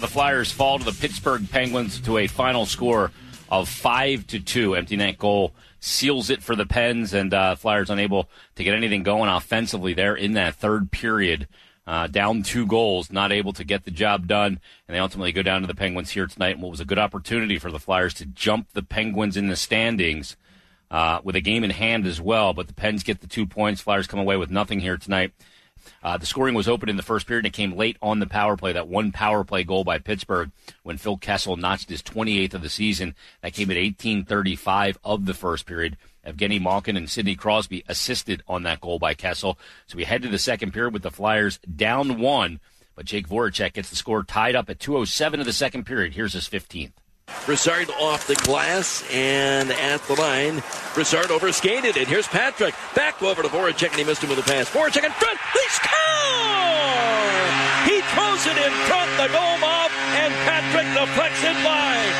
The Flyers fall to the Pittsburgh Penguins to a final score of five to two. Empty net goal seals it for the Pens, and uh, Flyers unable to get anything going offensively there in that third period. Uh, down two goals, not able to get the job done, and they ultimately go down to the Penguins here tonight. And what was a good opportunity for the Flyers to jump the Penguins in the standings uh, with a game in hand as well. But the Pens get the two points. Flyers come away with nothing here tonight. Uh, the scoring was open in the first period. And it came late on the power play. That one power play goal by Pittsburgh when Phil Kessel notched his 28th of the season. That came at 18:35 of the first period. Evgeny Malkin and Sidney Crosby assisted on that goal by Kessel. So we head to the second period with the Flyers down one, but Jake Voracek gets the score tied up at 2:07 of the second period. Here's his 15th. Broussard off the glass and at the line. Broussard overskated it. Here's Patrick. Back over to Voracek and he missed him with a pass. Voracek in front. He scores! He throws it in front. The goal off and Patrick deflects it wide.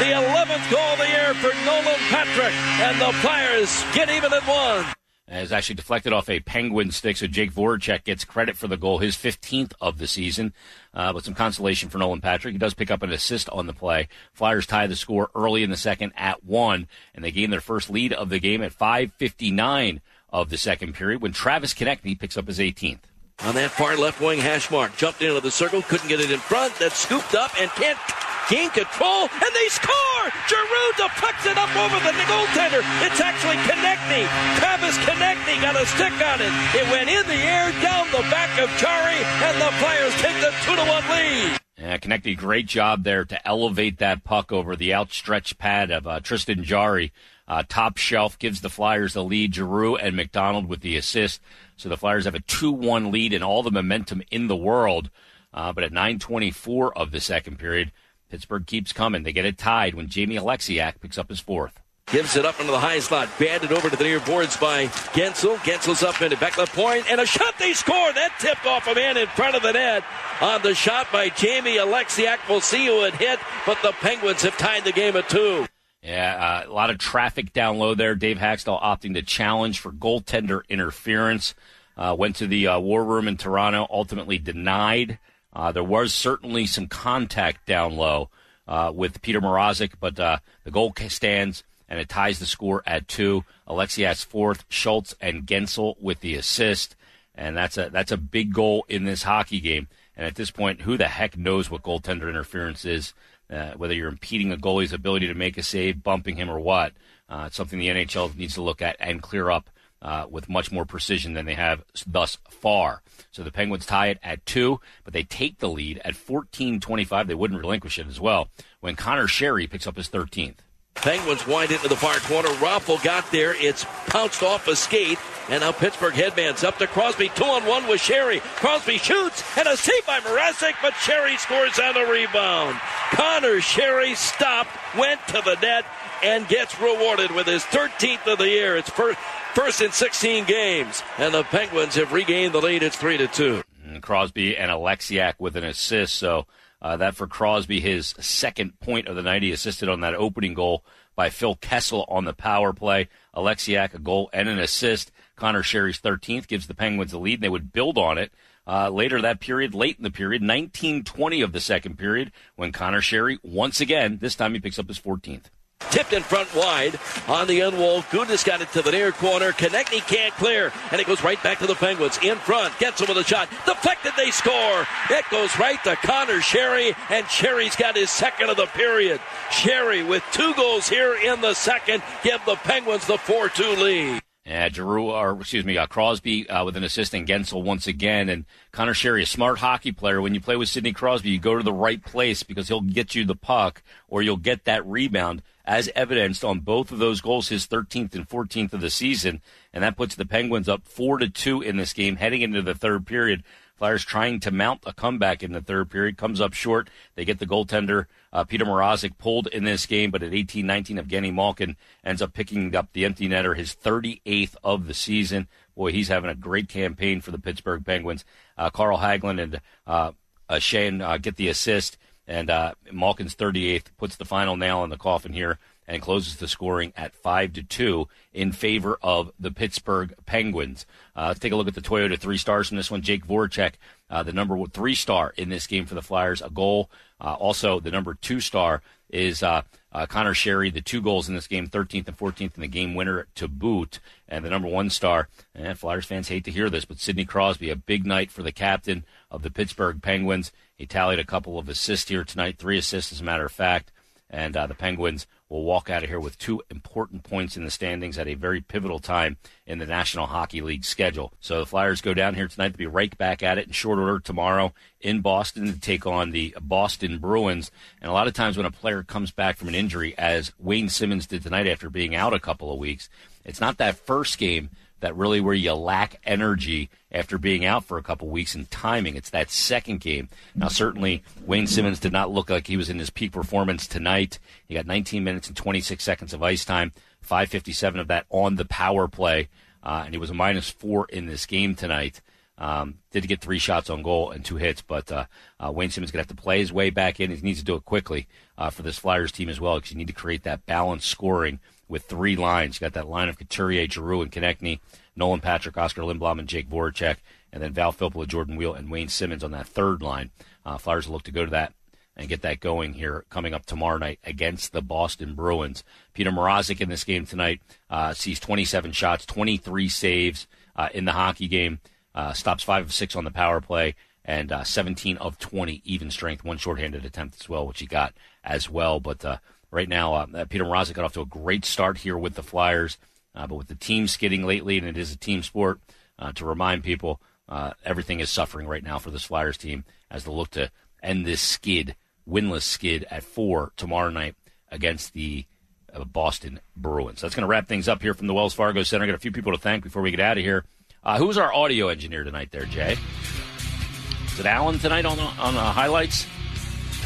The 11th goal of the year for Nolan Patrick. And the Flyers get even at one. Is actually deflected off a penguin stick, so Jake Voracek gets credit for the goal, his 15th of the season. Uh, but some consolation for Nolan Patrick. He does pick up an assist on the play. Flyers tie the score early in the second at one, and they gain their first lead of the game at 5:59 of the second period when Travis Konecny picks up his 18th. On that far left wing hash mark, jumped into the circle, couldn't get it in front. That's scooped up and can't gain control, and they score! Giroux deflects it up over the goaltender. It's actually Konecny. Travis Konecny got a stick on it. It went in the air, down the back of Jarry, and the Flyers take the 2 to 1 lead. Yeah, Konecny, great job there to elevate that puck over the outstretched pad of uh, Tristan Jarry. Uh, top shelf gives the Flyers the lead. Giroux and MacDonald with the assist. So the Flyers have a 2-1 lead and all the momentum in the world. Uh, but at 9:24 of the second period, Pittsburgh keeps coming. They get it tied when Jamie Oleksiak picks up his fourth. Gives it up into the high slot. Banded over to the near boards by Guentzel. Guentzel's up into back left. And a shot they score. That tipped off a man in front of the net. On the shot by Jamie Oleksiak. We'll see who it hit. But the Penguins have tied the game at two. Yeah, uh, a lot of traffic down low there. Dave Hakstol opting to challenge for goaltender interference. Uh, went to the uh, war room in Toronto, ultimately denied. Uh, there was certainly some contact down low uh, with Peter Mrazek, but uh, the goal stands and it ties the score at two. Oleksiak's fourth, Schultz and Guentzel with the assist, and that's a that's a big goal in this hockey game. And at this point, who the heck knows what goaltender interference is? Uh, whether you're impeding a goalie's ability to make a save, bumping him, or what. Uh, it's something the NHL needs to look at and clear up uh, with much more precision than they have thus far. So the Penguins tie it at two, but they take the lead at 14-25. They wouldn't relinquish it as well when Conor Sheary picks up his 13th. Penguins wind into the far corner. Raffl got there. It's pounced off a skate. And now Pittsburgh headbands up to Crosby. Two on one with Sheary. Crosby shoots and a save by Mrazek, but Sheary scores on the rebound. Conor Sheary stopped, went to the net, and gets rewarded with his 13th of the year. It's first, first in 16 games, and the Penguins have regained the lead. It's three to two. Crosby and Oleksiak with an assist. So uh, that for Crosby, his second point of the night. He assisted on that opening goal by Phil Kessel on the power play. Oleksiak a goal and an assist. Conor Sheary's 13th gives the Penguins the lead. And they would build on it. Uh, later that period, late in the period, 1920 of the second period, when Conor Sheary, once again, this time he picks up his 14th. Tipped in front wide on the end wall. Gudas got it to the near corner. Konecny can't clear. And it goes right back to the Penguins. In front. Gets him with a shot. Deflected. They score. It goes right to Conor Sheary. And Sheary's got his second of the period. Sheary with two goals here in the second give the Penguins the 4 2 lead. Yeah, Giroux, or excuse me, uh, Crosby uh, with an assist and Guentzel once again. And Conor Sheary, a smart hockey player. When you play with Sidney Crosby, you go to the right place because he'll get you the puck or you'll get that rebound as evidenced on both of those goals, his 13th and 14th of the season, and that puts the Penguins up four to two in this game, heading into the third period. Flyers trying to mount a comeback in the third period comes up short. They get the goaltender uh, Peter Mrazek pulled in this game, but at 18-19, Evgeny Malkin ends up picking up the empty netter, his 38th of the season. Boy, he's having a great campaign for the Pittsburgh Penguins. Uh, Carl Hagelin and uh, uh, Shane uh, get the assist. And uh, Malkin's 38th puts the final nail in the coffin here and closes the scoring at five to two in favor of the Pittsburgh Penguins. Uh, let's take a look at the Toyota three stars from this one. Jake Voracek, uh, the number three star in this game for the Flyers, a goal. Uh, also, the number two star is uh, uh, Conor Sheary, the two goals in this game, 13th and 14th in the game winner to boot. And the number one star, and Flyers fans hate to hear this, but Sidney Crosby, a big night for the captain of the Pittsburgh Penguins. He tallied a couple of assists here tonight, three assists as a matter of fact. And uh, the Penguins will walk out of here with two important points in the standings at a very pivotal time in the National Hockey League schedule. So the Flyers go down here tonight to be right back at it in short order tomorrow in Boston to take on the Boston Bruins. And a lot of times when a player comes back from an injury, as Wayne Simmonds did tonight after being out a couple of weeks, it's not that first game that really where you lack energy after being out for a couple weeks in timing. It's that second game. Now, certainly, Wayne Simmonds did not look like he was in his peak performance tonight. He got 19 minutes and 26 seconds of ice time, 557 of that on the power play, uh, and he was a minus four in this game tonight. Um, did get three shots on goal and two hits, but uh, uh, Wayne Simmonds going to have to play his way back in. He needs to do it quickly uh, for this Flyers team as well because you need to create that balanced scoring with three lines. You got that line of Couturier, Giroux, and Konecny, Nolan Patrick, Oskar Lindblom, and Jake Voracek, and then Val Filppula, Jordan Weal, and Wayne Simmonds on that third line. Uh, Flyers look to go to that and get that going here coming up tomorrow night against the Boston Bruins. Peter Mrazek in this game tonight uh, sees 27 shots, 23 saves uh, in the hockey game, uh, stops five of six on the power play, and uh, 17 of 20 even strength, one shorthanded attempt as well, which he got as well. But uh, right now, uh, Peter Mrazek got off to a great start here with the Flyers. Uh, but with the team skidding lately, and it is a team sport, uh, to remind people, uh, everything is suffering right now for this Flyers team as they look to end this skid, winless skid at four tomorrow night against the uh, Boston Bruins. That's going to wrap things up here from the Wells Fargo Center. I got a few people to thank before we get out of here. Uh, who's our audio engineer tonight, there, Jay? Is it Alan tonight on on the highlights?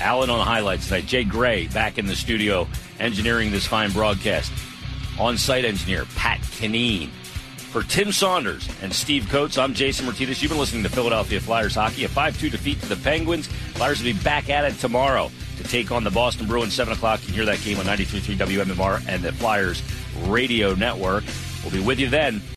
Alan on the highlights tonight. Jay Gray back in the studio engineering this fine broadcast. On site engineer Pat Kineen. For Tim Saunders and Steve Coates, I'm Jason Martinez. You've been listening to Philadelphia Flyers hockey. A 5 2 defeat to the Penguins. Flyers will be back at it tomorrow to take on the Boston Bruins. 7 o'clock. You can hear that game on 93.3 WMMR and the Flyers radio network. We'll be with you then.